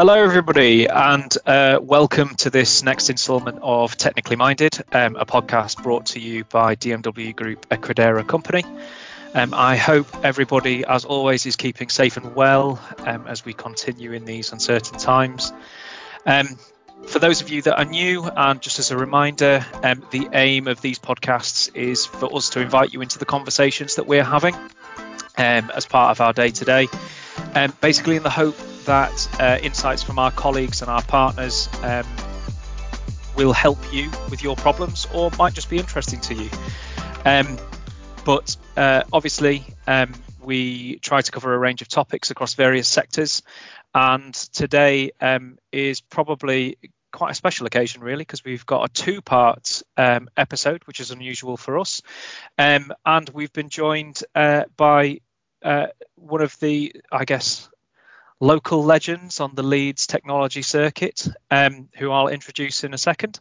Hello, everybody, and uh, welcome to this next instalment of Technically Minded, um, a podcast brought to you by DMW Group, a Credera company. Um, I hope everybody, as always, is keeping safe and well um, as we continue in these uncertain times. Um, for those of you that are new, and just as a reminder, um, the aim of these podcasts is for us to invite you into the conversations that we're having um, as part of our day to day. Basically, in the hope that uh, insights from our colleagues and our partners um, will help you with your problems or might just be interesting to you. Um, but uh, obviously, um, we try to cover a range of topics across various sectors. And today um, is probably quite a special occasion, really, because we've got a two part um, episode, which is unusual for us. Um, and we've been joined uh, by uh, one of the, I guess, local legends on the Leeds technology circuit, um, who I'll introduce in a second.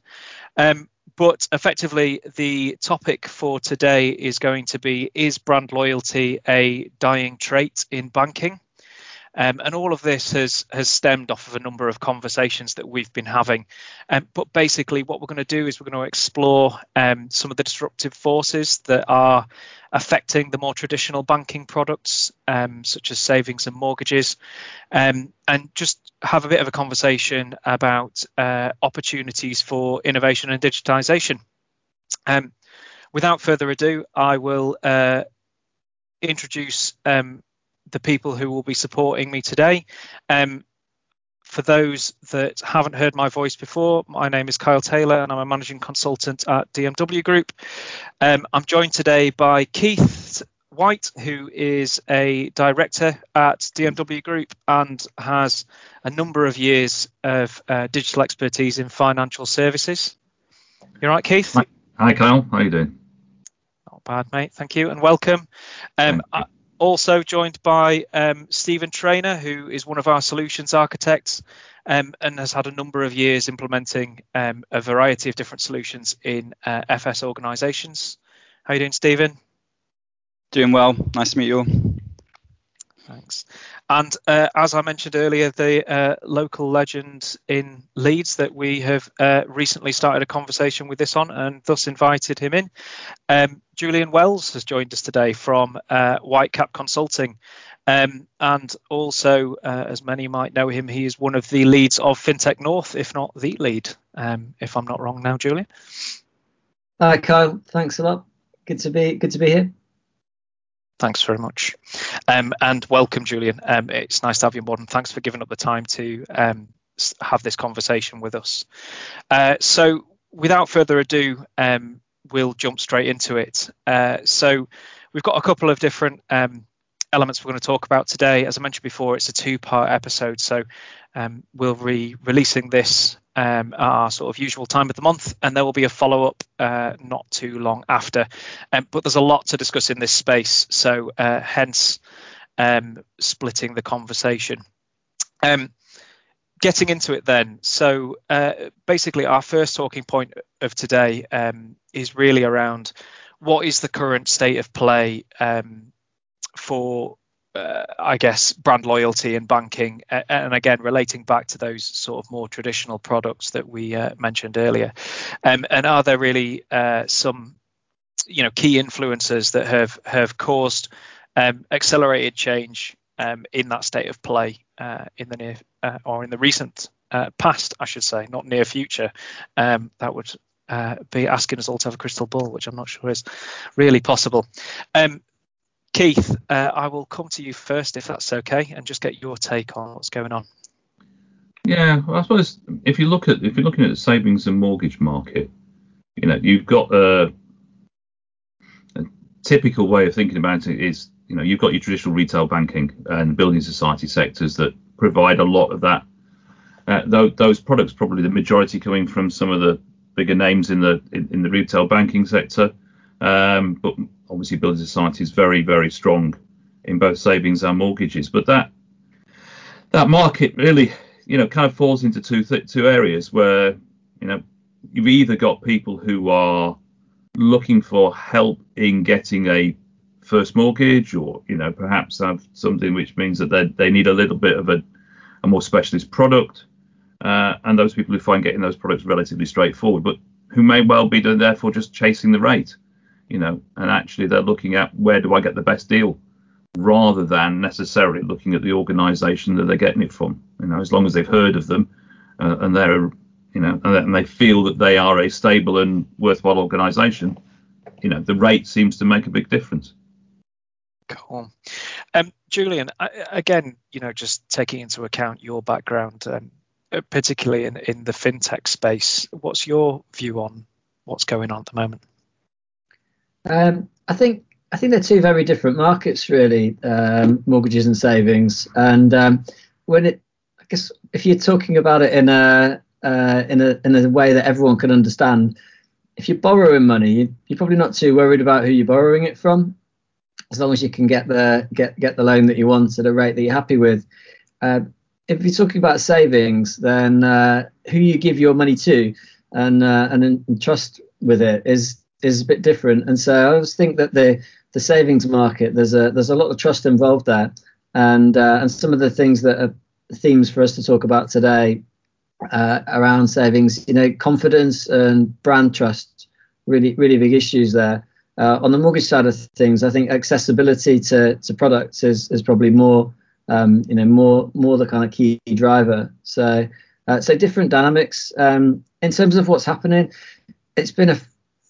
Um, but effectively, the topic for today is going to be Is brand loyalty a dying trait in banking? Um, and all of this has has stemmed off of a number of conversations that we've been having. Um, but basically, what we're going to do is we're going to explore um, some of the disruptive forces that are affecting the more traditional banking products, um, such as savings and mortgages, um, and just have a bit of a conversation about uh, opportunities for innovation and digitization. Um, without further ado, I will uh, introduce um, the people who will be supporting me today. Um, for those that haven't heard my voice before, my name is Kyle Taylor and I'm a managing consultant at DMW Group. Um, I'm joined today by Keith White, who is a director at DMW Group and has a number of years of uh, digital expertise in financial services. You are right, Keith? Hi, Kyle. How are you doing? Not bad, mate. Thank you and welcome. Um, I, also joined by um, Stephen Trainer, who is one of our solutions architects um, and has had a number of years implementing um, a variety of different solutions in uh, FS organizations. How are you doing, Stephen? Doing well. Nice to meet you all. Thanks. And uh, as I mentioned earlier, the uh, local legend in Leeds that we have uh, recently started a conversation with this on and thus invited him in. Um, Julian Wells has joined us today from uh, Whitecap Consulting. Um, and also, uh, as many might know him, he is one of the leads of FinTech North, if not the lead, um, if I'm not wrong now, Julian. Hi, Kyle. Thanks a lot. Good to be good to be here. Thanks very much. Um, and welcome, Julian. Um, it's nice to have you on thanks for giving up the time to um, have this conversation with us. Uh, so, without further ado, um, we'll jump straight into it. Uh, so, we've got a couple of different um, elements we're going to talk about today. As I mentioned before, it's a two-part episode, so um, we'll be releasing this um, at our sort of usual time of the month, and there will be a follow-up uh, not too long after. Um, but there's a lot to discuss in this space, so uh, hence um, splitting the conversation. Um, getting into it then, so uh, basically our first talking point of today um, is really around what is the current state of play um, for uh, I guess brand loyalty and banking, and again relating back to those sort of more traditional products that we uh, mentioned earlier. Um, and are there really uh, some, you know, key influences that have have caused um, accelerated change um, in that state of play uh, in the near uh, or in the recent uh, past, I should say, not near future? Um, that would be asking us all to have a crystal ball, which I'm not sure is really possible. Um, Keith, uh, I will come to you first if that's okay, and just get your take on what's going on. Yeah, well, I suppose if you look at if you're looking at the savings and mortgage market, you know, you've got a, a typical way of thinking about it is, you know, you've got your traditional retail banking and building society sectors that provide a lot of that. Uh, those, those products, probably the majority coming from some of the bigger names in the in, in the retail banking sector. Um, but obviously, building society is very, very strong in both savings and mortgages. But that that market really, you know, kind of falls into two th- two areas where you know you've either got people who are looking for help in getting a first mortgage, or you know, perhaps have something which means that they they need a little bit of a a more specialist product, uh, and those people who find getting those products relatively straightforward, but who may well be therefore just chasing the rate, you know, and actually they're looking at where do I get the best deal, rather than necessarily looking at the organisation that they're getting it from. You know, as long as they've heard of them uh, and they're, you know, and they feel that they are a stable and worthwhile organisation, you know, the rate seems to make a big difference. Cool. Um, Julian, again, you know, just taking into account your background, um, particularly in, in the fintech space, what's your view on what's going on at the moment? Um, I think I think they're two very different markets, really, um, mortgages and savings. And um, when it, I guess, if you're talking about it in a uh, in a in a way that everyone can understand, if you're borrowing money, you're probably not too worried about who you're borrowing it from as long as you can get the get get the loan that you want at a rate that you're happy with. Uh, if you're talking about savings, then uh, who you give your money to and uh, and trust with it is is a bit different. And so I always think that the the savings market there's a there's a lot of trust involved there, and uh, and some of the things that are themes for us to talk about today uh, around savings, you know, confidence and brand trust, really really big issues there. Uh, on the mortgage side of things, I think accessibility to, to products is, is probably more, um, you know, more more the kind of key driver. So, uh, so different dynamics. Um, in terms of what's happening, it's been a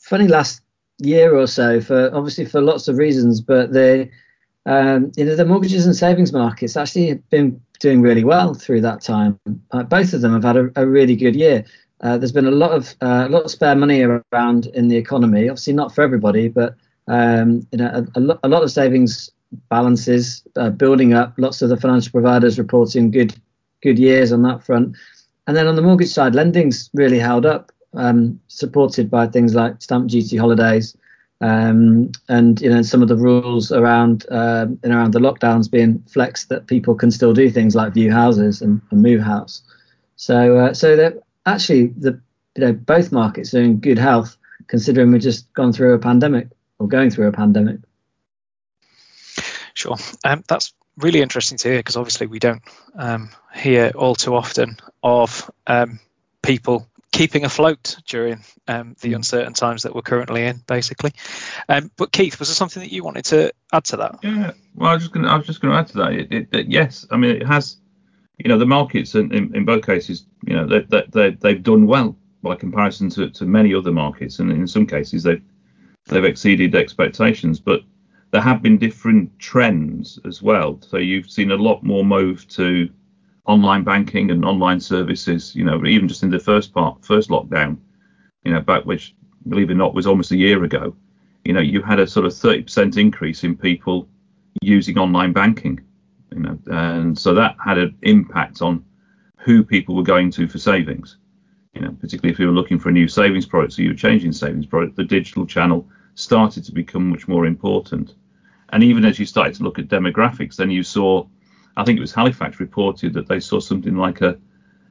funny last year or so for obviously for lots of reasons, but the um, you know the mortgages and savings markets actually have been doing really well through that time. Uh, both of them have had a, a really good year. Uh, there's been a lot of uh, a lot of spare money around in the economy. Obviously, not for everybody, but um, you know, a, a, lo- a, lot of savings balances uh, building up. Lots of the financial providers reporting good good years on that front. And then on the mortgage side, lending's really held up, um, supported by things like stamp duty holidays, um, and you know some of the rules around uh, and around the lockdowns being flexed that people can still do things like view houses and, and move house. So uh, so that actually the you know both markets are in good health considering we've just gone through a pandemic or going through a pandemic. Sure, um, that's really interesting to hear because obviously we don't um, hear all too often of um, people keeping afloat during um, the hmm. uncertain times that we're currently in, basically. Um, but Keith, was there something that you wanted to add to that? Yeah, well, I was just going to, I was just going to add to that. It, it, it, yes, I mean it has you know, the markets in, in, in both cases, you know, they, they, they've done well by comparison to, to many other markets, and in some cases they've they've exceeded expectations. But there have been different trends as well. So you've seen a lot more move to online banking and online services. You know, even just in the first part, first lockdown, you know, back which, believe it or not, was almost a year ago. You know, you had a sort of 30% increase in people using online banking you know, and so that had an impact on who people were going to for savings. You know, particularly if you were looking for a new savings product, so you were changing savings product, the digital channel started to become much more important. And even as you started to look at demographics, then you saw, I think it was Halifax reported that they saw something like a,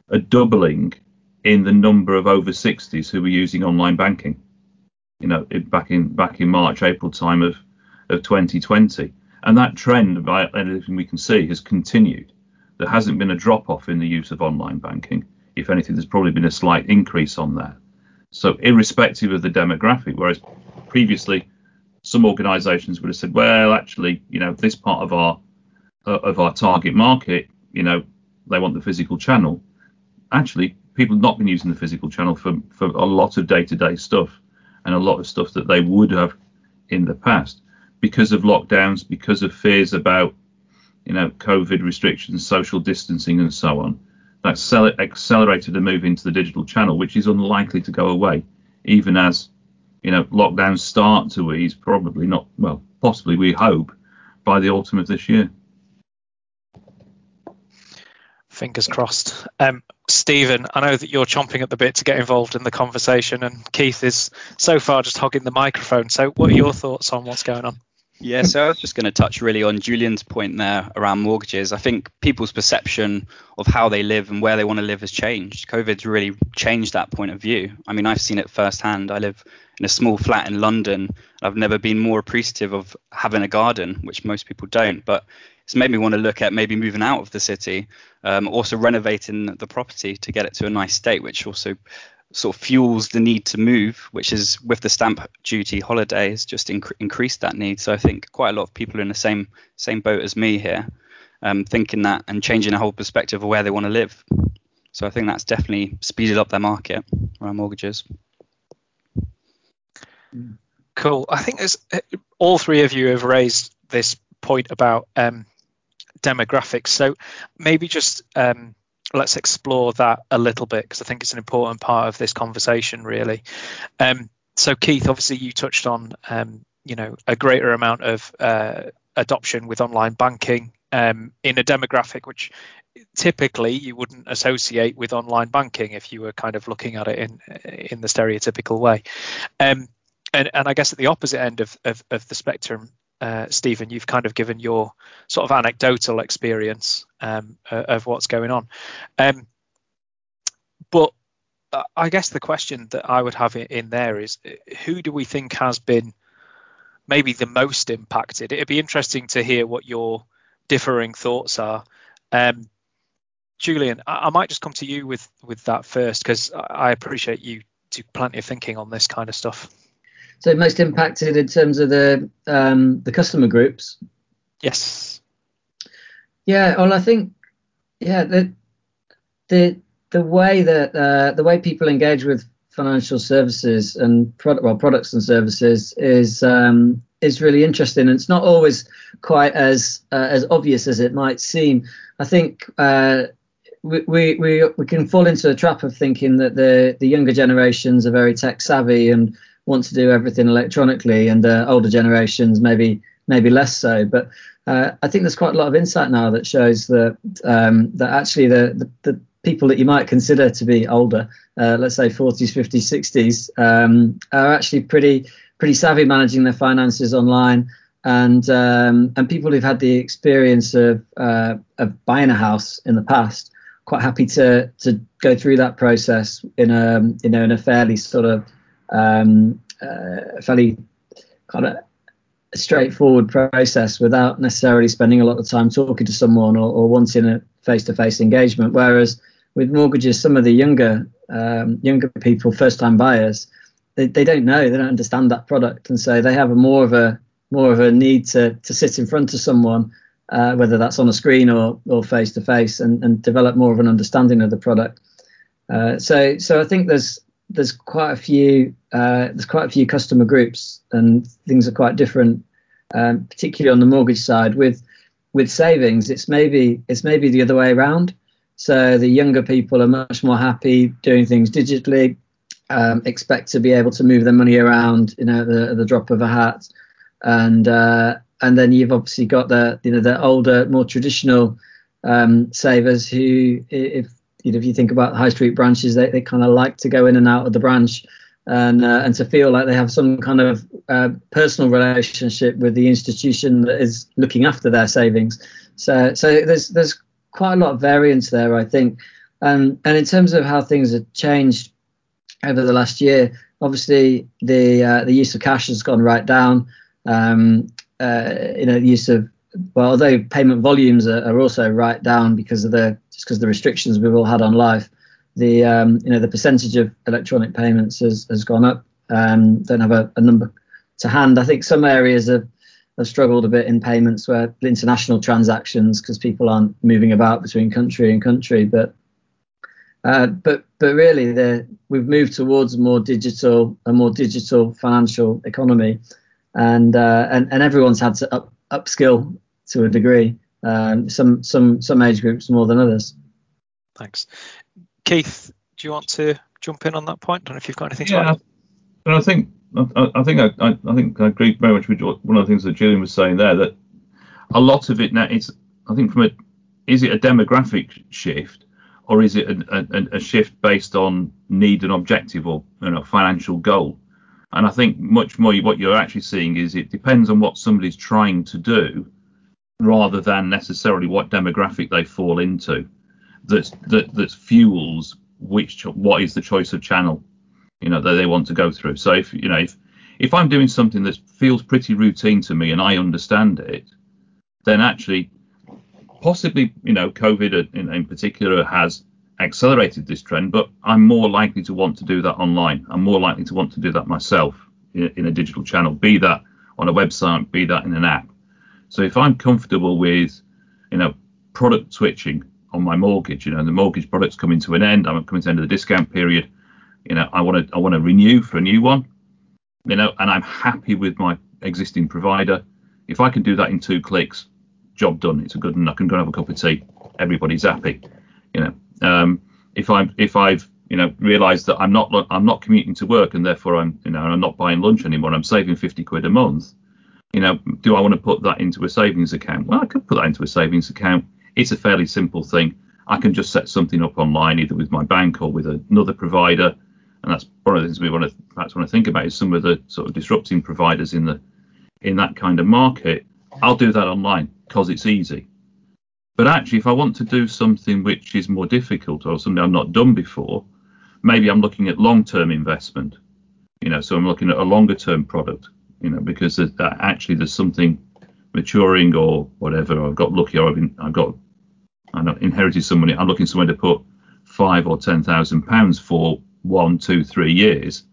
a doubling in the number of over 60s who were using online banking. You know, back in back in March, April time of of 2020. And that trend, by anything we can see, has continued. There hasn't been a drop off in the use of online banking. If anything, there's probably been a slight increase on that. So, irrespective of the demographic, whereas previously some organisations would have said, well, actually, you know, this part of our Uh, of our target market, you know, they want the physical channel. Actually, people have not been using the physical channel for for a lot of day-to-day stuff and a lot of stuff that they would have in the past because of lockdowns, because of fears about you know COVID restrictions, social distancing, and so on. That's accelerated the move into the digital channel, which is unlikely to go away, even as you know lockdowns start to ease. Probably not. Well, possibly we hope by the autumn of this year. Fingers crossed. Um, Stephen, I know that you're chomping at the bit to get involved in the conversation, and Keith is so far just hogging the microphone. So, what are your thoughts on what's going on? Yeah, so I was just going to touch really on Julian's point there around mortgages. I think people's perception of how they live and where they want to live has changed. COVID's really changed that point of view. I mean, I've seen it firsthand. I live in a small flat in London. I've never been more appreciative of having a garden, which most people don't. But it's made me want to look at maybe moving out of the city, um, also renovating the property to get it to a nice state, which also sort of fuels the need to move, which is with the stamp duty holidays just inc- increased that need. So I think quite a lot of people are in the same same boat as me here, um, thinking that and changing the whole perspective of where they want to live. So I think that's definitely speeded up their market around mortgages. Cool. I think there's all three of you have raised this point about um, demographics. So maybe just um, let's explore that a little bit because I think it's an important part of this conversation, really. Um, so, Keith, obviously, you touched on um, you know a greater amount of uh, adoption with online banking um, in a demographic which typically you wouldn't associate with online banking if you were kind of looking at it in in the stereotypical way. Um, and, and I guess at the opposite end of, of, of the spectrum, uh, Stephen, you've kind of given your sort of anecdotal experience um, uh, of what's going on. Um, but I guess the question that I would have in there is who do we think has been maybe the most impacted? It'd be interesting to hear what your differing thoughts are. Um, Julian, I, I, might just come to you with with that first because I appreciate you do plenty of thinking on this kind of stuff. So most impacted in terms of the um, the customer groups. Yes. Yeah. Well, I think yeah the the the way that uh, the way people engage with financial services and product well products and services is um, is really interesting. And it's not always quite as uh, as obvious as it might seem. I think. Uh, we, we, we can fall into a trap of thinking that the, the younger generations are very tech savvy and want to do everything electronically, and uh, older generations maybe maybe less so. But uh, I think there's quite a lot of insight now that shows that um, that actually the, the, the people that you might consider to be older, uh, let's say 40s, 50s, 60s, um, are actually pretty pretty savvy managing their finances online. And um, and people who've had the experience of uh, of buying a house in the past, quite happy to to go through that process in a you know in a fairly sort of um, uh, fairly kind of straightforward process without necessarily spending a lot of time talking to someone or, or wanting a face-to-face engagement. Whereas with mortgages, some of the younger um, younger people, first-time buyers, they, they don't know, they don't understand that product, and so they have a more of a more of a need to to sit in front of someone, uh, whether that's on a screen or or face to face, and and develop more of an understanding of the product. Uh, so so I think there's there's quite a few uh, there's quite a few customer groups and things are quite different, um, particularly on the mortgage side. With with savings, it's maybe it's maybe the other way around. So the younger people are much more happy doing things digitally, um, expect to be able to move their money around, you know, the, the drop of a hat, and uh, and then you've obviously got the you know the older, more traditional um, savers who, if you know, if you think about high street branches, they, they kind of like to go in and out of the branch and uh, and to feel like they have some kind of uh, personal relationship with the institution that is looking after their savings. So so there's there's quite a lot of variance there, I think. Um, and in terms of how things have changed over the last year, obviously the uh, the use of cash has gone right down. Um, uh, you know, the use of well, although payment volumes are, are also right down because of the just because the restrictions we've all had on life, the um, you know the percentage of electronic payments has, has gone up. Um, don't have a, a, number to hand. I think some areas have, have struggled a bit in payments where international transactions because people aren't moving about between country and country. But uh, but but really, the, we've moved towards a more digital a more digital financial economy, and uh, and and everyone's had to up upskill to a degree. Um, some some some age groups more than others. Thanks, Keith. Do you want to jump in on that point? I don't know if you've got anything yeah, to add. But I think I, I think I, I, think I agree very much with one of the things that Julian was saying there. That a lot of it now it's I think from a is it a demographic shift or is it a, a, a shift based on need and objective or you know financial goal? And I think much more what you're actually seeing is it depends on what somebody's trying to do rather than necessarily what demographic they fall into that that that fuels which what is the choice of channel you know that they want to go through so if you know if if i'm doing something that feels pretty routine to me and i understand it then actually possibly, you know, COVID uh, in, in particular has accelerated this trend, but I'm more likely to want to do that online. I'm more likely to want to do that myself in, in a digital channel, be that on a website, be that in an app. So if I'm comfortable with, you know, product switching on my mortgage, you know, the mortgage product's coming to an end, I'm coming to the end of the discount period, you know, I want to I want to renew for a new one, you know, and I'm happy with my existing provider. If I can do that in two clicks, job done. It's a good, one. I can go and have a cup of tea. Everybody's happy, you know. Um, if I'm if I've you know realised that I'm not I'm not commuting to work and therefore I'm you know I'm not buying lunch anymore. I'm saving 50 quid a month. You know, do I want to put that into a savings account? Well, I could put that into a savings account. It's a fairly simple thing. I can just set something up online, either with my bank or with another provider, and that's one of the things we want to perhaps want to think about is some of the sort of disrupting providers in the in that kind of market. I'll do that online because it's easy. But actually, if I want to do something which is more difficult or something I've not done before, maybe I'm looking at long-term investment. You know, so I'm looking at a longer-term product. You know, because actually there's something maturing or whatever. I've got lucky or I've, been, I've got I inherited some money. I'm looking somewhere to put five or ten thousand pounds for one, two, three years.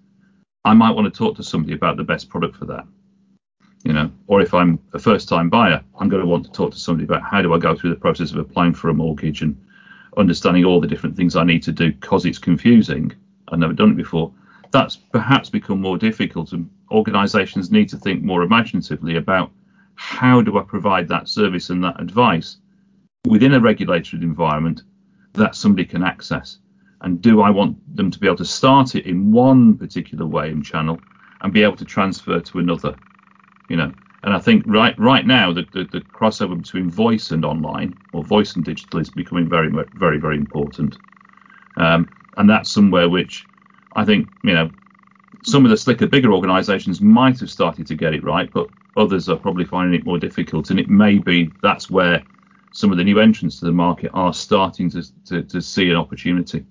I might want to talk to somebody about the best product for that you know, or if I'm a first time buyer, I'm going to want to talk to somebody about how do I go through the process of applying for a mortgage and understanding all the different things I need to do because it's confusing. I've never done it before. That's perhaps become more difficult, and organisations need to think more imaginatively about how do I provide that service and that advice within a regulated environment that somebody can access. And do I want them to be able to start it in one particular way and channel and be able to transfer to another? you know. And I think right right now the, the, the crossover between voice and online or voice and digital is becoming very very very important. Um, and that's somewhere which I think you know some of the slicker bigger organisations might have started to get it right, but others are probably finding it more difficult. And it may be that's where some of the new entrants to the market are starting to to, to see an opportunity.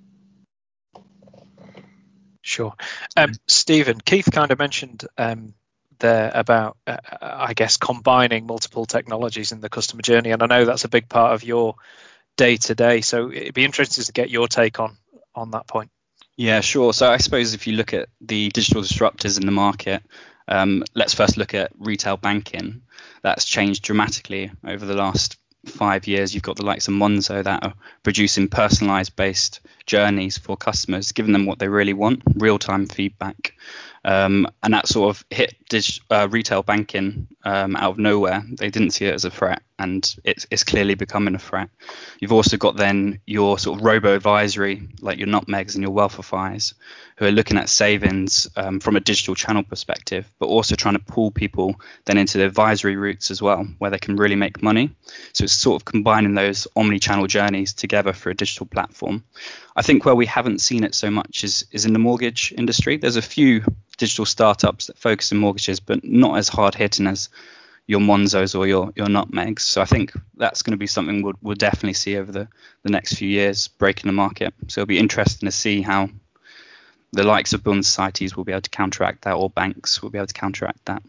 Sure. Um, Stephen, Keith kind of mentioned um, there about, uh, I guess, combining multiple technologies in the customer journey. And I know that's a big part of your day to day. So it'd be interesting to get your take on on that point. Yeah, sure. So I suppose if you look at the digital disruptors in the market, um, let's first look at retail banking. That's changed dramatically over the last five years. You've got the likes of Monzo that are producing personalized based journeys for customers, giving them what they really want, real time feedback. Um, and that sort of hit dig- uh, retail banking um, out of nowhere. They didn't see it as a threat, and it's, it's clearly becoming a threat. You've also got then your sort of robo advisory, like your Nutmegs and your Wealthifys, who are looking at savings um, from a digital channel perspective, but also trying to pull people then into the advisory routes as well, where they can really make money. So it's sort of combining those omni-channel journeys together for a digital platform. I think where we haven't seen it so much is is in the mortgage industry. There's a few digital startups that focus in mortgages, but not as hard hitting as your Monzos or your your Nutmegs. So I think that's going to be something we'll, we'll definitely see over the, the next few years breaking the market. So it'll be interesting to see how the likes of building societies will be able to counteract that, or banks will be able to counteract that.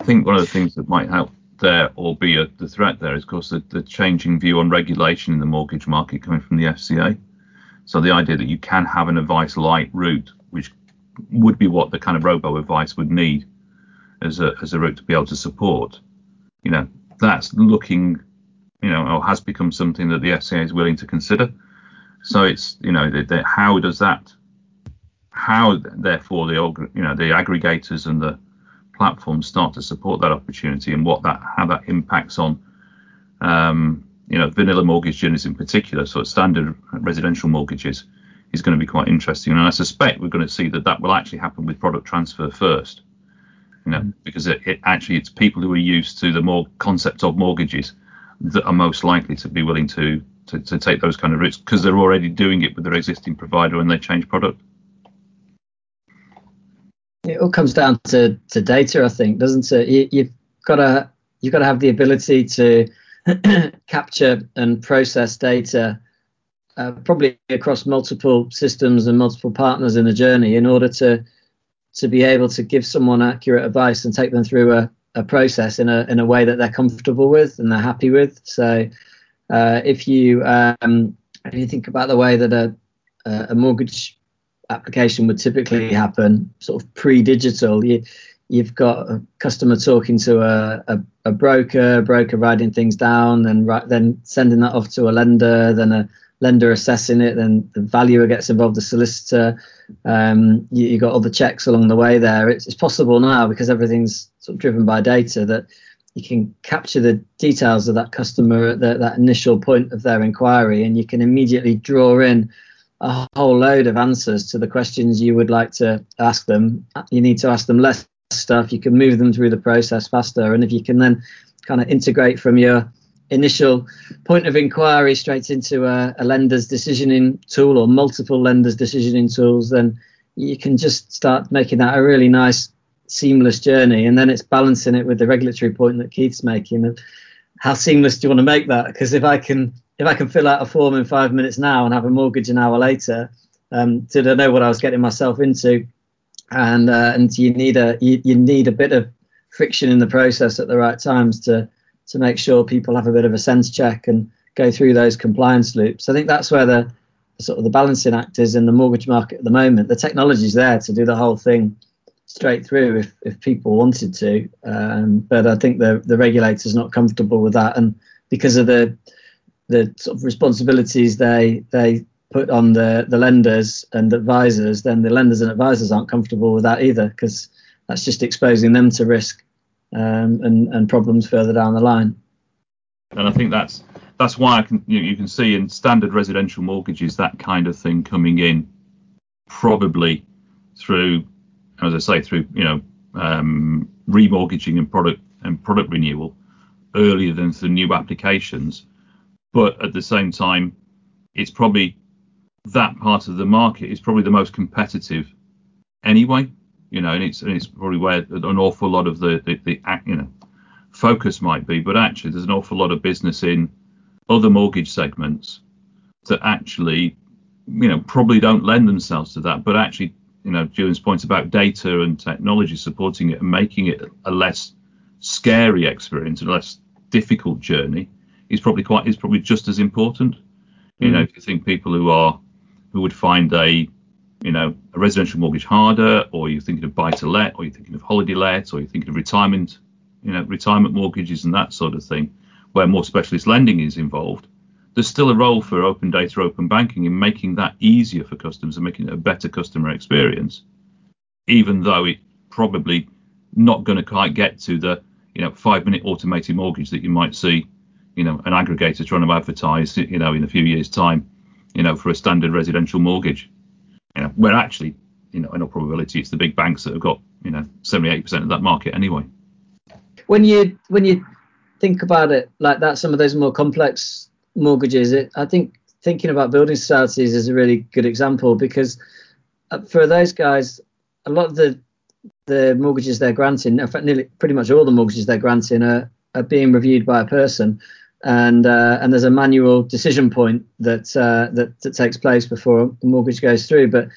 I think one of the things that might help there or be a, the threat there is, of course, the, the changing view on regulation in the mortgage market coming from the FCA. So the idea that you can have an advice light route, which would be what the kind of robo advice would need as a as a route to be able to support, you know, that's looking, you know, or has become something that the FCA is willing to consider. So it's, you know, the, the, how does that, how therefore the you know the aggregators and the platforms start to support that opportunity and what that how that impacts on um, you know vanilla mortgage journeys in particular, so standard residential mortgages is going to be quite interesting. And I suspect we're going to see that that will actually happen with product transfer first, you know, mm. because it, it actually it's people who are used to the more concept of mortgages that are most likely to be willing to to, to take those kind of routes because they're already doing it with their existing provider when they change product it all comes down to, to data, I think, doesn't it? You, you've got to you've got to have the ability to capture and process data, uh, probably across multiple systems and multiple partners in the journey, in order to to be able to give someone accurate advice and take them through a, a process in a in a way that they're comfortable with and they're happy with. So uh, if you um, if you think about the way that a a mortgage application would typically happen, sort of pre-digital, you you've got a customer talking to a, a, a broker, broker writing things down, and then sending that off to a lender, then a lender assessing it, then the valuer gets involved, the solicitor. Um, you, you got all the checks along the way there. It's, it's possible now because everything's sort of driven by data that you can capture the details of that customer at the, that initial point of their inquiry, and you can immediately draw in a whole load of answers to the questions you would like to ask them. You need to ask them less stuff. You can move them through the process faster, and if you can then kind of integrate from your initial point of inquiry straight into a, a lender's decisioning tool or multiple lenders decisioning tools, then you can just start making that a really nice seamless journey. And then it's balancing it with the regulatory point that Keith's making of how seamless do you want to make that? Because if I can if I can fill out a form in five minutes now and have a mortgage an hour later, um, did I know what I was getting myself into? And uh, and you need a you, you need a bit of friction in the process at the right times to to make sure people have a bit of a sense check and go through those compliance loops. I think that's where the sort of the balancing act is in the mortgage market at the moment. The technology is there to do the whole thing straight through if, if people wanted to, um, but I think the the regulator's not comfortable with that, and because of the the sort of responsibilities they they put on the the lenders and advisors, then the lenders and advisors aren't comfortable with that either because that's just exposing them to risk um, and and problems further down the line. And I think that's that's why I can you, you can see in standard residential mortgages that kind of thing coming in probably through as I say through you know um, remortgaging and product and product renewal earlier than the new applications. But at the same time, it's probably that part of the market is probably the most competitive anyway you know, and it's and it's probably where an awful lot of the, the, the you know focus might be. But actually, there's an awful lot of business in other mortgage segments that actually, you know, probably don't lend themselves to that. But actually, you know, Julian's point about data and technology supporting it and making it a less scary experience, a less difficult journey, is probably quite is probably just as important. You mm-hmm. know, if you think people who are who would find a you know, a residential mortgage harder, or you're thinking of buy to let, or you're thinking of holiday let, or you're thinking of retirement, you know, retirement mortgages and that sort of thing, where more specialist lending is involved. There's still a role for open data, open banking in making that easier for customers and making it a better customer experience, even though it probably not going to quite get to the, you know, five minute automated mortgage that you might see, you know, an aggregator trying to advertise, you know, in a few years' time, you know, for a standard residential mortgage you know, where actually, you know, in all probability, it's the big banks that have got, you know, 78% of that market anyway. When you when you think about it like that, some of those more complex mortgages, it, I think thinking about building societies is a really good example because uh, for those guys, a lot of the the mortgages they're granting, in fact, nearly pretty much all the mortgages they're granting are, are being reviewed by a person and uh, and there's a manual decision point that, uh, that that takes place before the mortgage goes through. But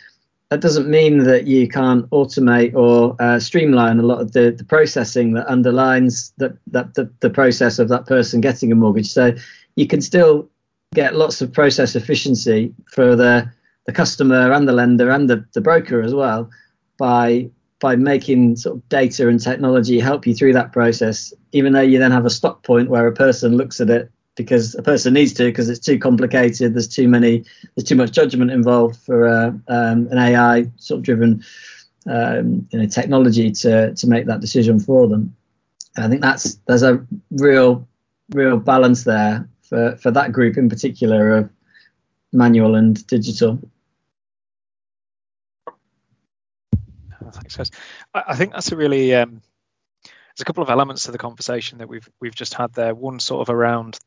that doesn't mean that you can't automate or uh, streamline a lot of the, the processing that underlines that that the, the process of that person getting a mortgage. So you can still get lots of process efficiency for the the customer and the lender and the, the broker as well by by making sort of data and technology help you through that process, even though you then have a stop point where a person looks at it because a person needs to because it's too complicated. There's too many. There's too much judgment involved for uh, um, an AI sort of driven um, you know technology to to make that decision for them. I think that's there's a real real balance there for for that group in particular of manual and digital. Thanks, I, I think that's a really um, there's a couple of elements to the conversation that we've we've just had there. One sort of around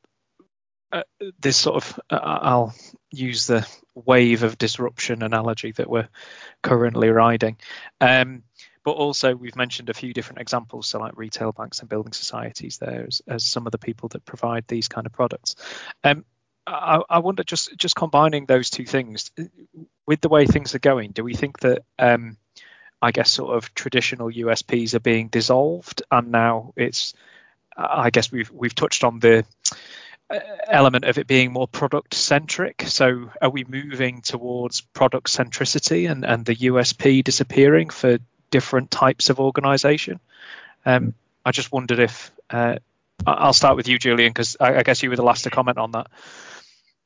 uh, this sort of uh, I'll use the wave of disruption analogy that we're currently riding. Um, but also we've mentioned a few different examples, so like retail banks and building societies there as, as some of the people that provide these kind of products. Um, I, I, wonder just just combining those two things with the way things are going. Do we think that um, I guess sort of traditional USPs are being dissolved, and now it's I guess we've we've touched on the uh, element of it being more product centric. So are we moving towards product centricity and, and the USP disappearing for different types of organization? Um, I just wondered if uh, I'll start with you, Julian, because I, I, guess you were the last to comment on that.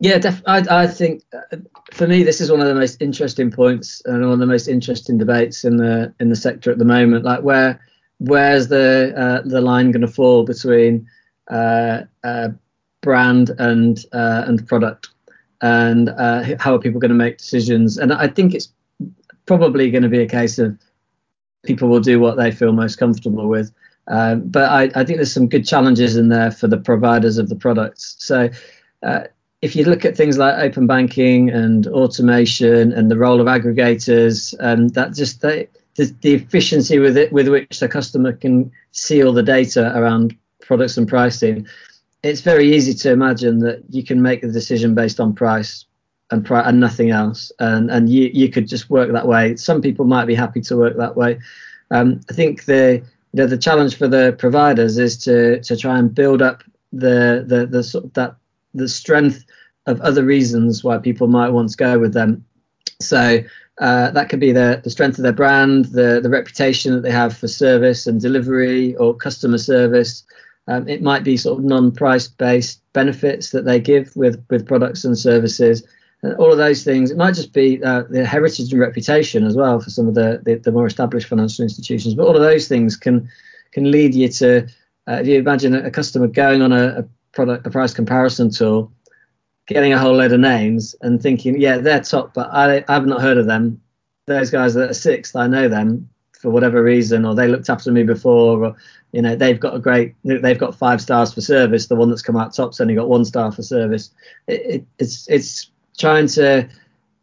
Yeah, def- I, I think uh, for me this is one of the most interesting points and one of the most interesting debates in the in the sector at the moment. Like where where's the uh, the line going to fall between uh, uh, brand and uh, and product, and how are people going to make decisions? And I think it's probably going to be a case of people will do what they feel most comfortable with. Um, but I, I, think there's some good challenges in there for the providers of the products. So uh, if you look at things like open banking and automation and the role of aggregators, and that just the, the efficiency with it with which the customer can see all the data around products and pricing, it's very easy to imagine that you can make the decision based on price and pri- and nothing else, and and you you could just work that way. Some people might be happy to work that way. Um, I think the you know the challenge for the providers is to to try and build up the the the sort of that the strength of other reasons why people might want to go with them. So uh, that could be the, the strength of their brand, the, the reputation that they have for service and delivery or customer service. Um, it might be sort of non-price based benefits that they give with, with products and services. And all of those things. It might just be uh, the heritage and reputation as well for some of the, the, the, more established financial institutions. But all of those things can can lead you to, uh, if you imagine a customer going on a product a price comparison tool, getting a whole load of names and thinking, yeah, they're top, but I, I've not heard of them. Those guys that are sixth, I know them for whatever reason, or they looked after me before, or you know they've got a great, they've got five stars for service. The one that's come out top's only got one star for service. It, it, it's it's trying to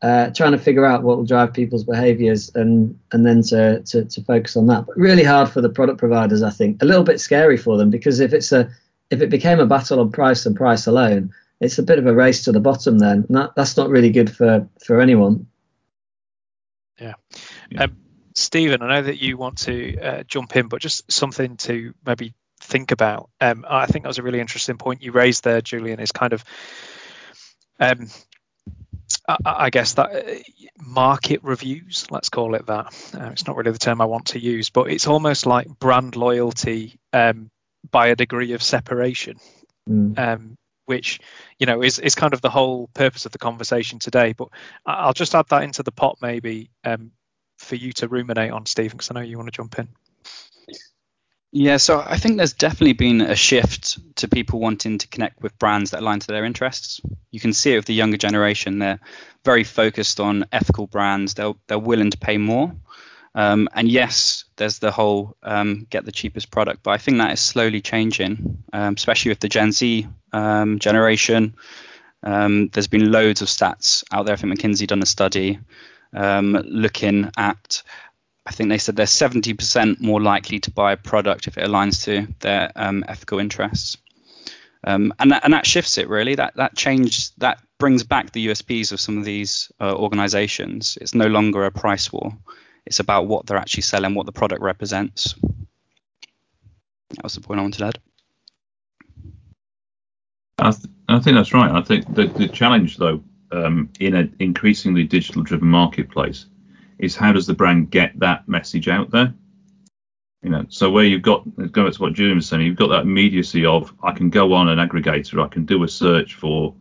uh, trying to figure out what will drive people's behaviours and and then to, to to focus on that. But really hard for the product providers, I think. A little bit scary for them because if it's a if it became a battle on price and price alone, it's a bit of a race to the bottom then. That, that's not really good for, for anyone. Yeah. Um, Stephen, I know that you want to uh, jump in, but just something to maybe think about. Um, I think that was a really interesting point you raised there, Julian, is kind of, um, I, I, guess that uh, market reviews, let's call it that. Uh, it's not really the term I want to use, but it's almost like brand loyalty um, by a degree of separation. Mm. Um, which you know is is kind of the whole purpose of the conversation today. But I'll just add that into the pot maybe um, for you to ruminate on, Stephen, because I know you want to jump in. Yeah, so I think there's definitely been a shift to people wanting to connect with brands that align to their interests. You can see it with the younger generation; they're very focused on ethical brands. They're they're willing to pay more. Um, and yes, there's the whole um, get the cheapest product, but I think that is slowly changing, um, especially with the Gen Z um, generation. Um, there's been loads of stats out there. I think McKinsey done a study um, looking at. I think they said they're 70% more likely to buy a product if it aligns to their ethical interests. And that, and that shifts it really. That that change that brings back the USPs of some of these uh, organizations. It's no longer a price war. It's about what they're actually selling, what the product represents. That was the point I wanted to add. I, th- I think that's right. I think the, the challenge, though, um, in an increasingly digital driven marketplace is how does the brand get that message out there? You know, so where you've got, going back to what Julian was saying, you've got that immediacy of I can go on an aggregator, I can do a search for,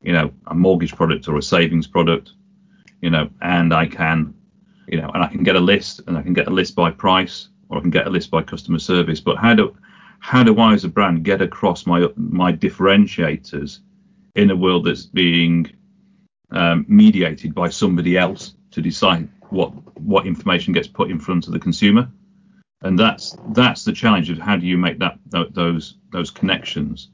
you know, a mortgage product or a savings product, you know, and I can you know, and I can get a list and I can get a list by price or I can get a list by customer service. But how do how do I as a brand get across my my differentiators in a world that's being um, mediated by somebody else to decide what what information gets put in front of the consumer? And that's that's the challenge of how do you make that those those connections,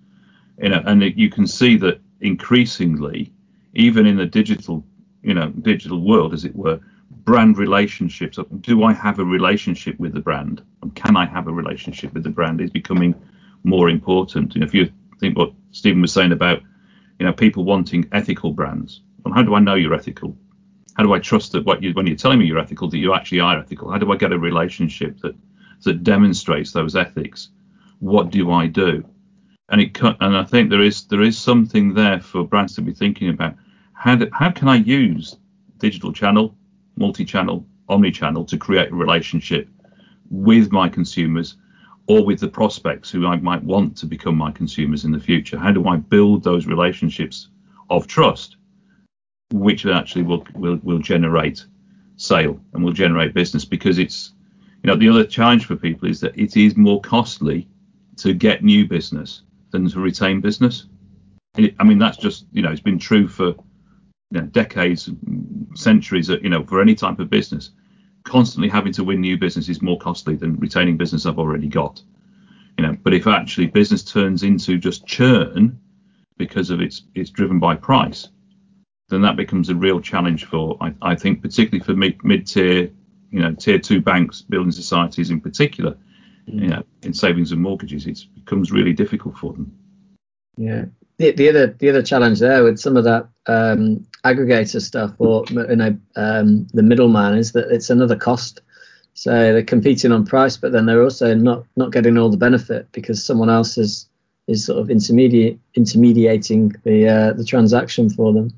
you know, and you can see that increasingly, even in the digital you know digital world, as it were, brand relationships. Do I have a relationship with the brand? And can I have a relationship with the brand? Is becoming more important. And if you think what Stephen was saying about, you know, people wanting ethical brands, well, how do I know you're ethical? How do I trust that what you when you're telling me you're ethical that you actually are ethical? How do I get a relationship that that demonstrates those ethics? What do I do? And it and I think there is there is something there for brands to be thinking about. How do, how can I use digital channel, multi-channel, omni-channel to create a relationship with my consumers or with the prospects who I might want to become my consumers in the future? How do I build those relationships of trust, which actually will will, will generate sale and will generate business? Because it's you know the other challenge for people is that it is more costly to get new business than to retain business. I mean that's just you know it's been true for you know, decades, centuries, you know, for any type of business constantly having to win new business is more costly than retaining business I've already got. You know, but if actually business turns into just churn because of its it's driven by price, then that becomes a real challenge for I, I think particularly for mid mid tier, you know, tier two banks, building societies in particular, mm. you know, in savings and mortgages, it becomes really difficult for them. Yeah. The, the other the other challenge there with some of that um, aggregator stuff or you know um, the middleman is that it's another cost. So they're competing on price, but then they're also not not getting all the benefit because someone else is is sort of intermediate intermediating the uh, the transaction for them.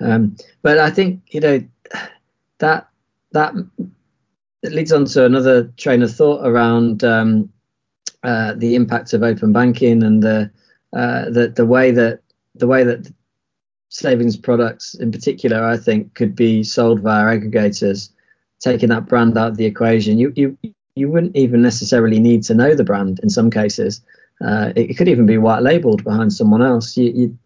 Um, but I think you know that that leads on to another train of thought around um, uh, the impact of open banking and the uh, the the way that the way that savings products in particular, I think, could be sold via aggregators, taking that brand out of the equation. You you you wouldn't even necessarily need to know the brand in some cases. Uh, it, it, could even be white labeled behind someone else. You, you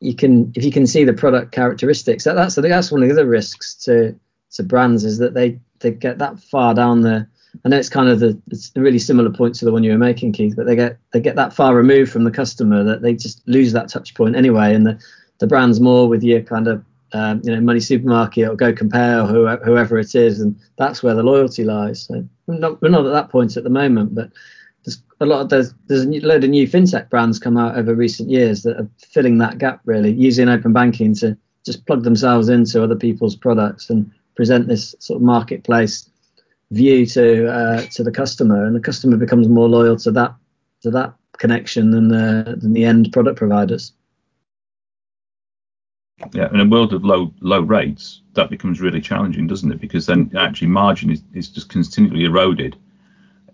you can if you can see the product characteristics. That, that's that's one of the other risks to to brands is that they they get that far down the I know it's kind of the it's a really similar point to the one you were making, Keith, but they get they get that far removed from the customer that they just lose that touch point anyway, and the the brand's more with your kind of um, you know MoneySuperMarket or GoCompare or whoever, whoever it is, and that's where the loyalty lies. So we're not, we're not at that point at the moment, but there's a lot of there's there's a load of new fintech brands come out over recent years that are filling that gap really, using open banking to just plug themselves into other people's products and present this sort of marketplace view to uh, to the customer, and the customer becomes more loyal to that to that connection than the than the end product providers. Yeah, in a world of low low rates, that becomes really challenging, doesn't it? Because then actually margin is, is just continually eroded.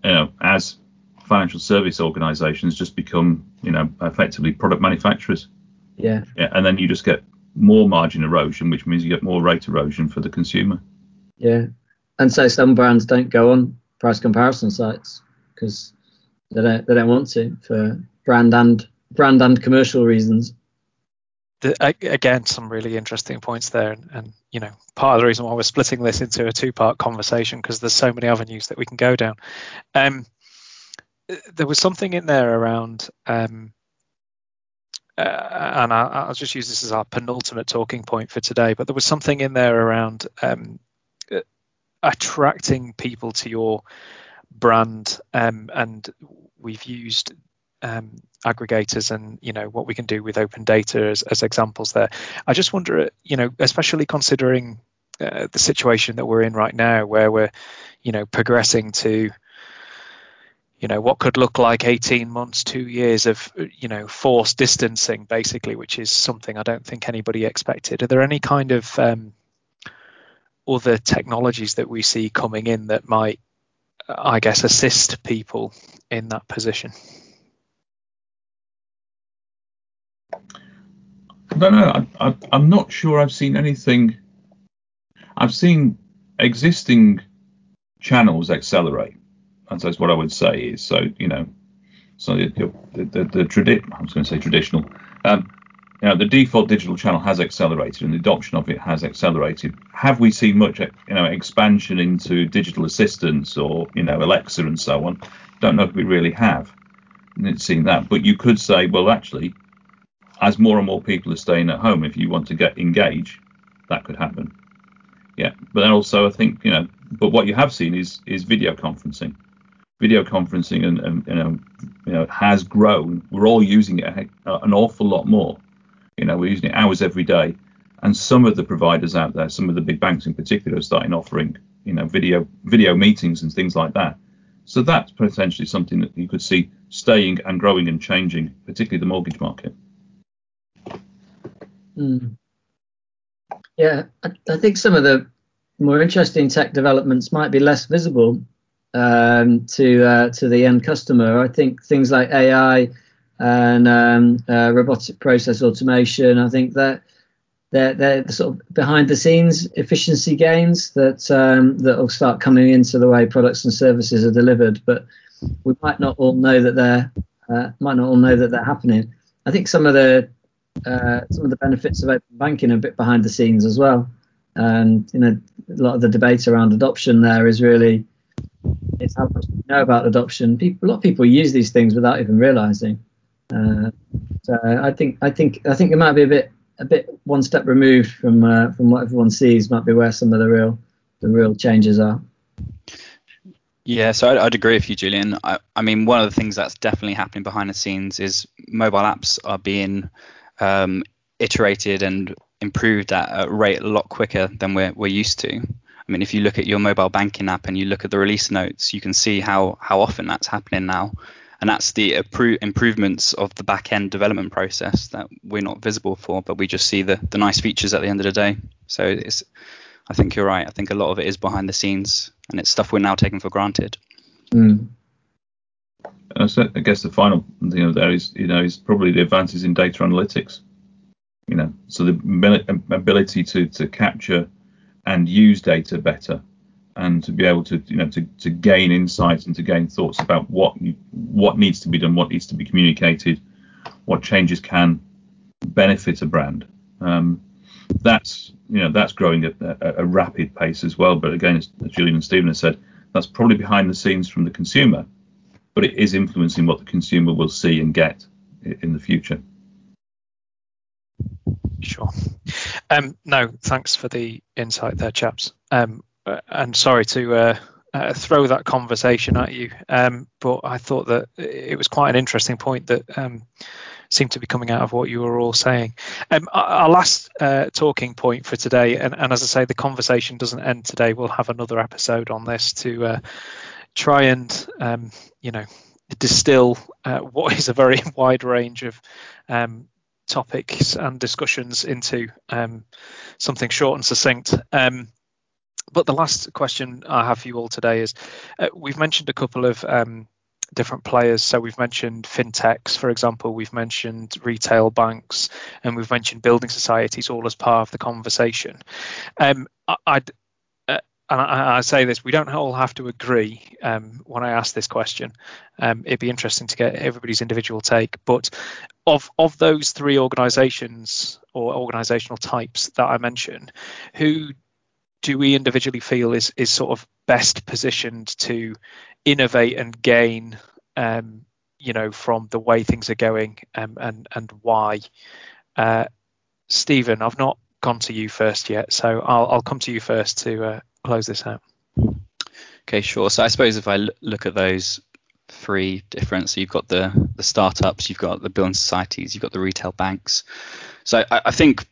You know, as financial service organisations just become, you know, effectively product manufacturers. Yeah. Yeah, and then you just get more margin erosion, which means you get more rate erosion for the consumer. Yeah, and so some brands don't go on price comparison sites because they don't they don't want to for brand and brand and commercial reasons. The, again, some really interesting points there, and, and, you know, part of the reason why we're splitting this into a two-part conversation because there's so many avenues that we can go down. Um, there was something in there around, um, uh, and I, will just use this as our penultimate talking point for today. But there was something in there around um, attracting people to your brand um, and we've used um, aggregators and you know what we can do with open data as, as examples there. I just wonder you know especially considering uh, the situation that we're in right now where we're you know progressing to you know what could look like 18 months two years of you know forced distancing basically which is something i don't think anybody expected. Are there any kind of um, other technologies that we see coming in that might, I guess, assist people in that position? I don't know. I, am not sure I've seen anything. I've seen existing channels accelerate. And so that's what I would say is so, you know, so the, the, the, the I was going to say traditional. Um, know, the default digital channel has accelerated and the adoption of it has accelerated. Have we seen much, you know, expansion into digital assistants or, you know, Alexa and so on? Don't know if we really have seen that. But you could say, well, actually, as more and more people are staying at home, if you want to get engaged, that could happen. Yeah, but then also I think you know, but what you have seen is is video conferencing. Video conferencing and, and you know, you know has grown. We're all using it an awful lot more. You know, we're using it hours every day, and some of the providers out there, some of the big banks in particular, are starting offering you know video video meetings and things like that. So that's potentially something that you could see staying and growing and changing, particularly the mortgage market. Mm. Yeah, I, I, think some of the more interesting tech developments might be less visible um, to uh, to the end customer. I think things like AI and um, uh, robotic process automation. I think that they're, they're the sort of behind the scenes efficiency gains that um, that will start coming into the way products and services are delivered. But we might not all know that they're uh, might not all know that they're happening. I think some of the uh, some of the benefits of open banking are a bit behind the scenes as well. And you know, a lot of the debate around adoption there is really it's how much we know about adoption. People, a lot of people use these things without even realizing. Uh, so I think I think I think it might be a bit a bit one step removed from uh, from what everyone sees. Might be where some of the real the real changes are. Yeah, so I'd, I'd, agree with you, Julian. I, I, mean, one of the things that's definitely happening behind the scenes is mobile apps are being um, iterated and improved at a rate a lot quicker than we're, we're used to. I mean, if you look at your mobile banking app and you look at the release notes, you can see how how often that's happening now and that's the improvements of the back end development process that we're not visible for, but we just see the, the nice features at the end of the day. So it's, I think you're right. I think a lot of it is behind the scenes, and it's stuff we're now taking for granted. Mm. I guess the final thing there is, you know, is probably the advances in data analytics. You know, so the ability to to capture and use data better and to be able to you know to, to gain insights and to gain thoughts about what what needs to be done, what needs to be communicated, what changes can benefit a brand. Um, that's you know that's growing at a, a, rapid pace as well. But again, as Julian and Stephen have said, that's probably behind the scenes from the consumer, but it is influencing what the consumer will see and get in the future. Sure. Um, no, thanks for the insight there, chaps. Um, and sorry to uh, uh, throw that conversation at you, um, but I thought that it was quite an interesting point that um, seemed to be coming out of what you were all saying. Um, our last uh, talking point for today, and, and, as I say, the conversation doesn't end today. We'll have another episode on this to uh, try and, um, you know, distill uh, what is a very wide range of um, topics and discussions into um, something short and succinct. Um, but the last question I have for you all today is uh, we've mentioned a couple of um, different players. So we've mentioned fintechs, for example, we've mentioned retail banks, and we've mentioned building societies all as part of the conversation. Um, I, uh, and I, I, say this, we don't all have to agree um, when I ask this question. Um, it'd be interesting to get everybody's individual take. But of of those three organisations or organisational types that I mentioned, who do we individually feel is is sort of best positioned to innovate and gain um, you know from the way things are going um, and and why? Uh, Stephen I've not gone to you first yet so I'll, I'll come to you first to uh, close this out. Okay sure. So I suppose if I look at those three different so you've got the the startups you've got the building societies you've got the retail banks. So I, I think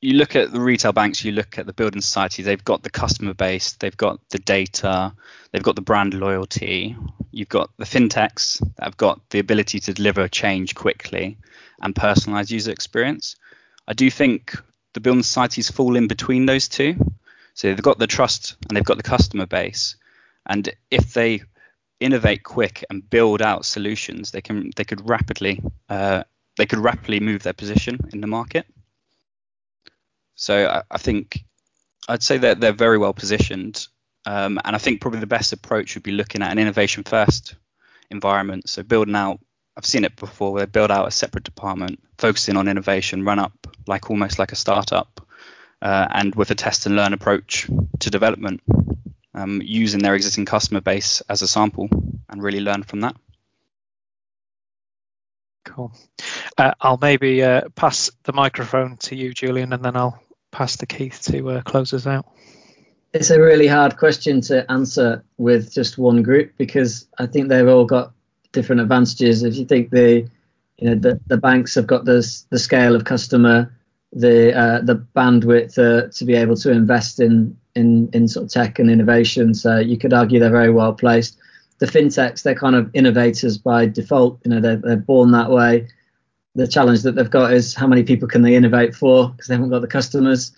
you look at the retail banks, you look at the building society, they've got the customer base, they've got the data, they've got the brand loyalty. You've got the fintechs that have got the ability to deliver change quickly and personalize user experience. I do think the building societies fall in between those two. So they've got the trust and they've got the customer base. And if they innovate quick and build out solutions, they can they could rapidly uh, they could rapidly move their position in the market. So I, I think I'd say that they're very well positioned. Um, and I think probably the best approach would be looking at an innovation first environment. So building out, I've seen it before where they build out a separate department, focusing on innovation, run up like almost like a startup, uh, and with a test and learn approach to development, um, using their existing customer base as a sample and really learn from that. Cool. Uh, I'll maybe uh, pass the microphone to you, Julian, and then I'll pass to Keith to uh, close us out? It's a really hard question to answer with just one group because I think they've all got different advantages. If you think the you know the, the banks have got the the scale of customer the uh, the bandwidth uh, to be able to invest in in in sort of tech and innovation. So you could argue they're very well placed. The fintechs, they're kind of innovators by default. You know, they're, they're born that way. The challenge that they've got is how many people can they innovate for because they haven't got the customers.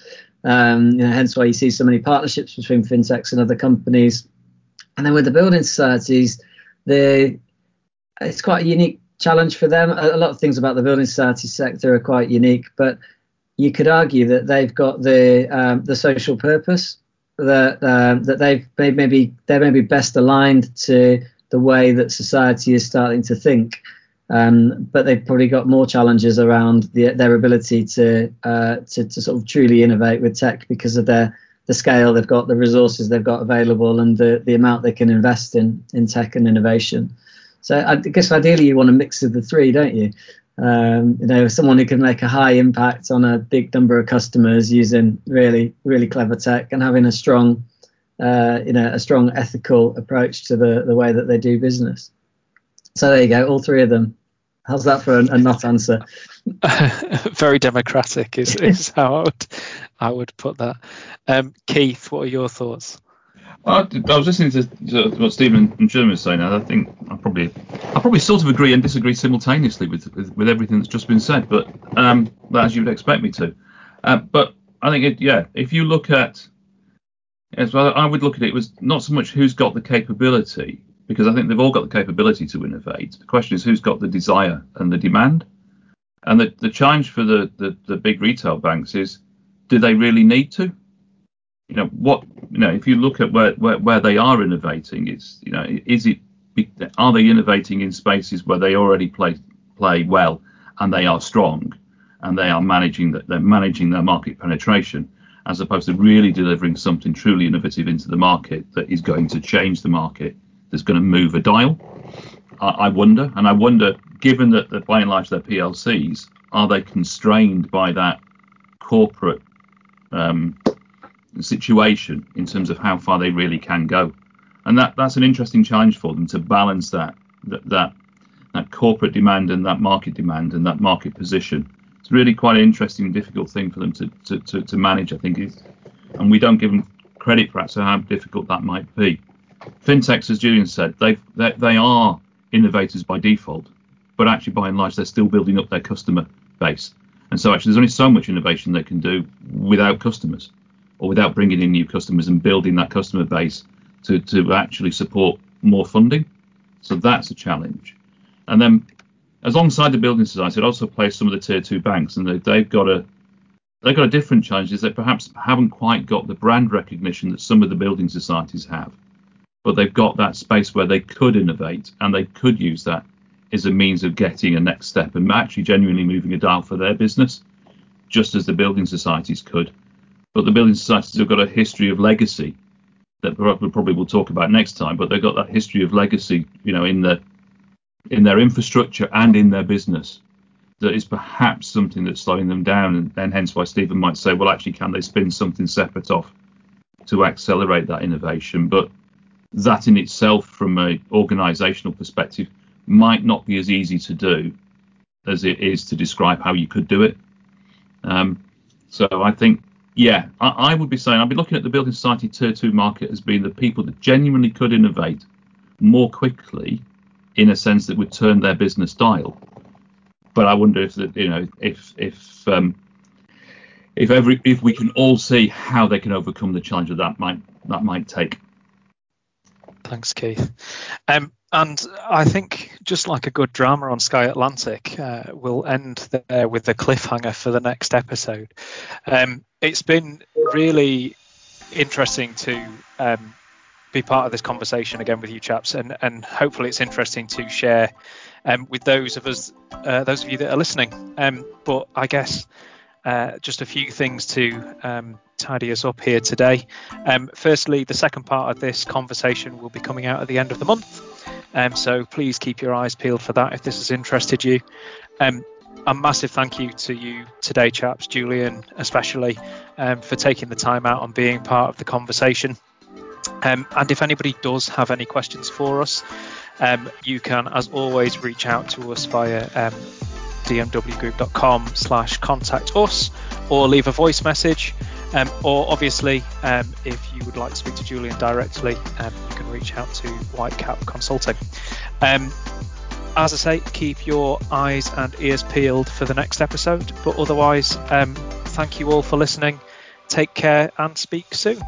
Um, you know, hence why you see so many partnerships between fintechs and other companies. And then with the building societies, it's quite a unique challenge for them. A, a lot of things about the building society sector are quite unique, but you could argue that they've got the um, the social purpose that um, that they've they maybe they're maybe best aligned to the way that society is starting to think. Um, but they've probably got more challenges around the, their ability to, uh, to to sort of truly innovate with tech because of their the scale they've got, the resources they've got available, and the, the amount they can invest in in tech and innovation. So I guess ideally you want a mix of the three, don't you? um, you know, someone who can make a high impact on a big number of customers using really, really clever tech and having a strong, uh, you know, a strong ethical approach to the, the way that they do business. So there you go, all three of them. How's that for a, a not answer? Very democratic is, is how I would, I would put that. Um, Keith, what are your thoughts? I, I was listening to, to what Stephen and Jim were saying, and I think I probably I probably sort of agree and disagree simultaneously with with, with everything that's just been said, but um, as you would expect me to. Uh, but I think it, yeah, if you look at as well, I would look at it, it was not so much who's got the capability, because I think they've all got the capability to innovate. The question is who's got the desire and the demand. And the, the challenge for the, the, the big retail banks is do they really need to? you know what you know if you look at where, where, where they are innovating it's you know is it are they innovating in spaces where they already play play well and they are strong and they are managing that they're managing their market penetration as opposed to really delivering something truly innovative into the market that is going to change the market that's going to move a dial I, I wonder and I wonder given that, that by and large they're PLCs are they constrained by that corporate um, situation in terms of how far they really can go. And that, that's an interesting challenge for them to balance that, that that that corporate demand and that market demand and that market position. It's really quite an interesting, and difficult thing for them to, to, to, to manage, I think. Is, and we don't give them credit for so how difficult that might be. Fintechs, as Julian said, they they are innovators by default, but actually by and large they're still building up their customer base. And so actually there's only so much innovation they can do without customers or without bringing in new customers and building that customer base to, to actually support more funding. So that's a challenge. And then as alongside the building society, it also plays some of the tier two banks, and they, they've got a they've got a different challenge is they perhaps haven't quite got the brand recognition that some of the building societies have, but they've got that space where they could innovate and they could use that as a means of getting a next step and actually genuinely moving a dial for their business, just as the building societies could. But the building societies have got a history of legacy that probably will talk about next time. But they've got that history of legacy, you know, in the in their infrastructure and in their business that is perhaps something that's slowing them down, and, and hence why Stephen might say, well, actually, can they spin something separate off to accelerate that innovation? But that in itself, from an organisational perspective, might not be as easy to do as it is to describe how you could do it. Um, so I think yeah, I, I, would be saying I'd be looking at the building society tier two market as being the people that genuinely could innovate more quickly, in a sense that would turn their business dial. But I wonder if that you know if if um, if every if we can all see how they can overcome the challenge that that might that might take. Thanks, Keith. Um, and I think just like a good drama on Sky Atlantic, uh, we'll end there with the cliffhanger for the next episode. Um, it's been really interesting to um, be part of this conversation again with you chaps, and, and hopefully it's interesting to share um, with those of us, uh, those of you that are listening. Um, but I guess uh, just a few things to um, tidy us up here today. Um, firstly, the second part of this conversation will be coming out at the end of the month. Um, so please keep your eyes peeled for that if this has interested you. Um, a massive thank you to you today, chaps, Julian especially, um, for taking the time out and being part of the conversation. Um, and if anybody does have any questions for us, um, you can, as always, reach out to us via dmwgroup.com slash contact us or leave a voice message. Um, or obviously, um, if you would like to speak to Julian directly, um, you can reach out to Whitecap Consulting. Um, as I say, keep your eyes and ears peeled for the next episode. But otherwise, um, thank you all for listening. Take care and speak soon.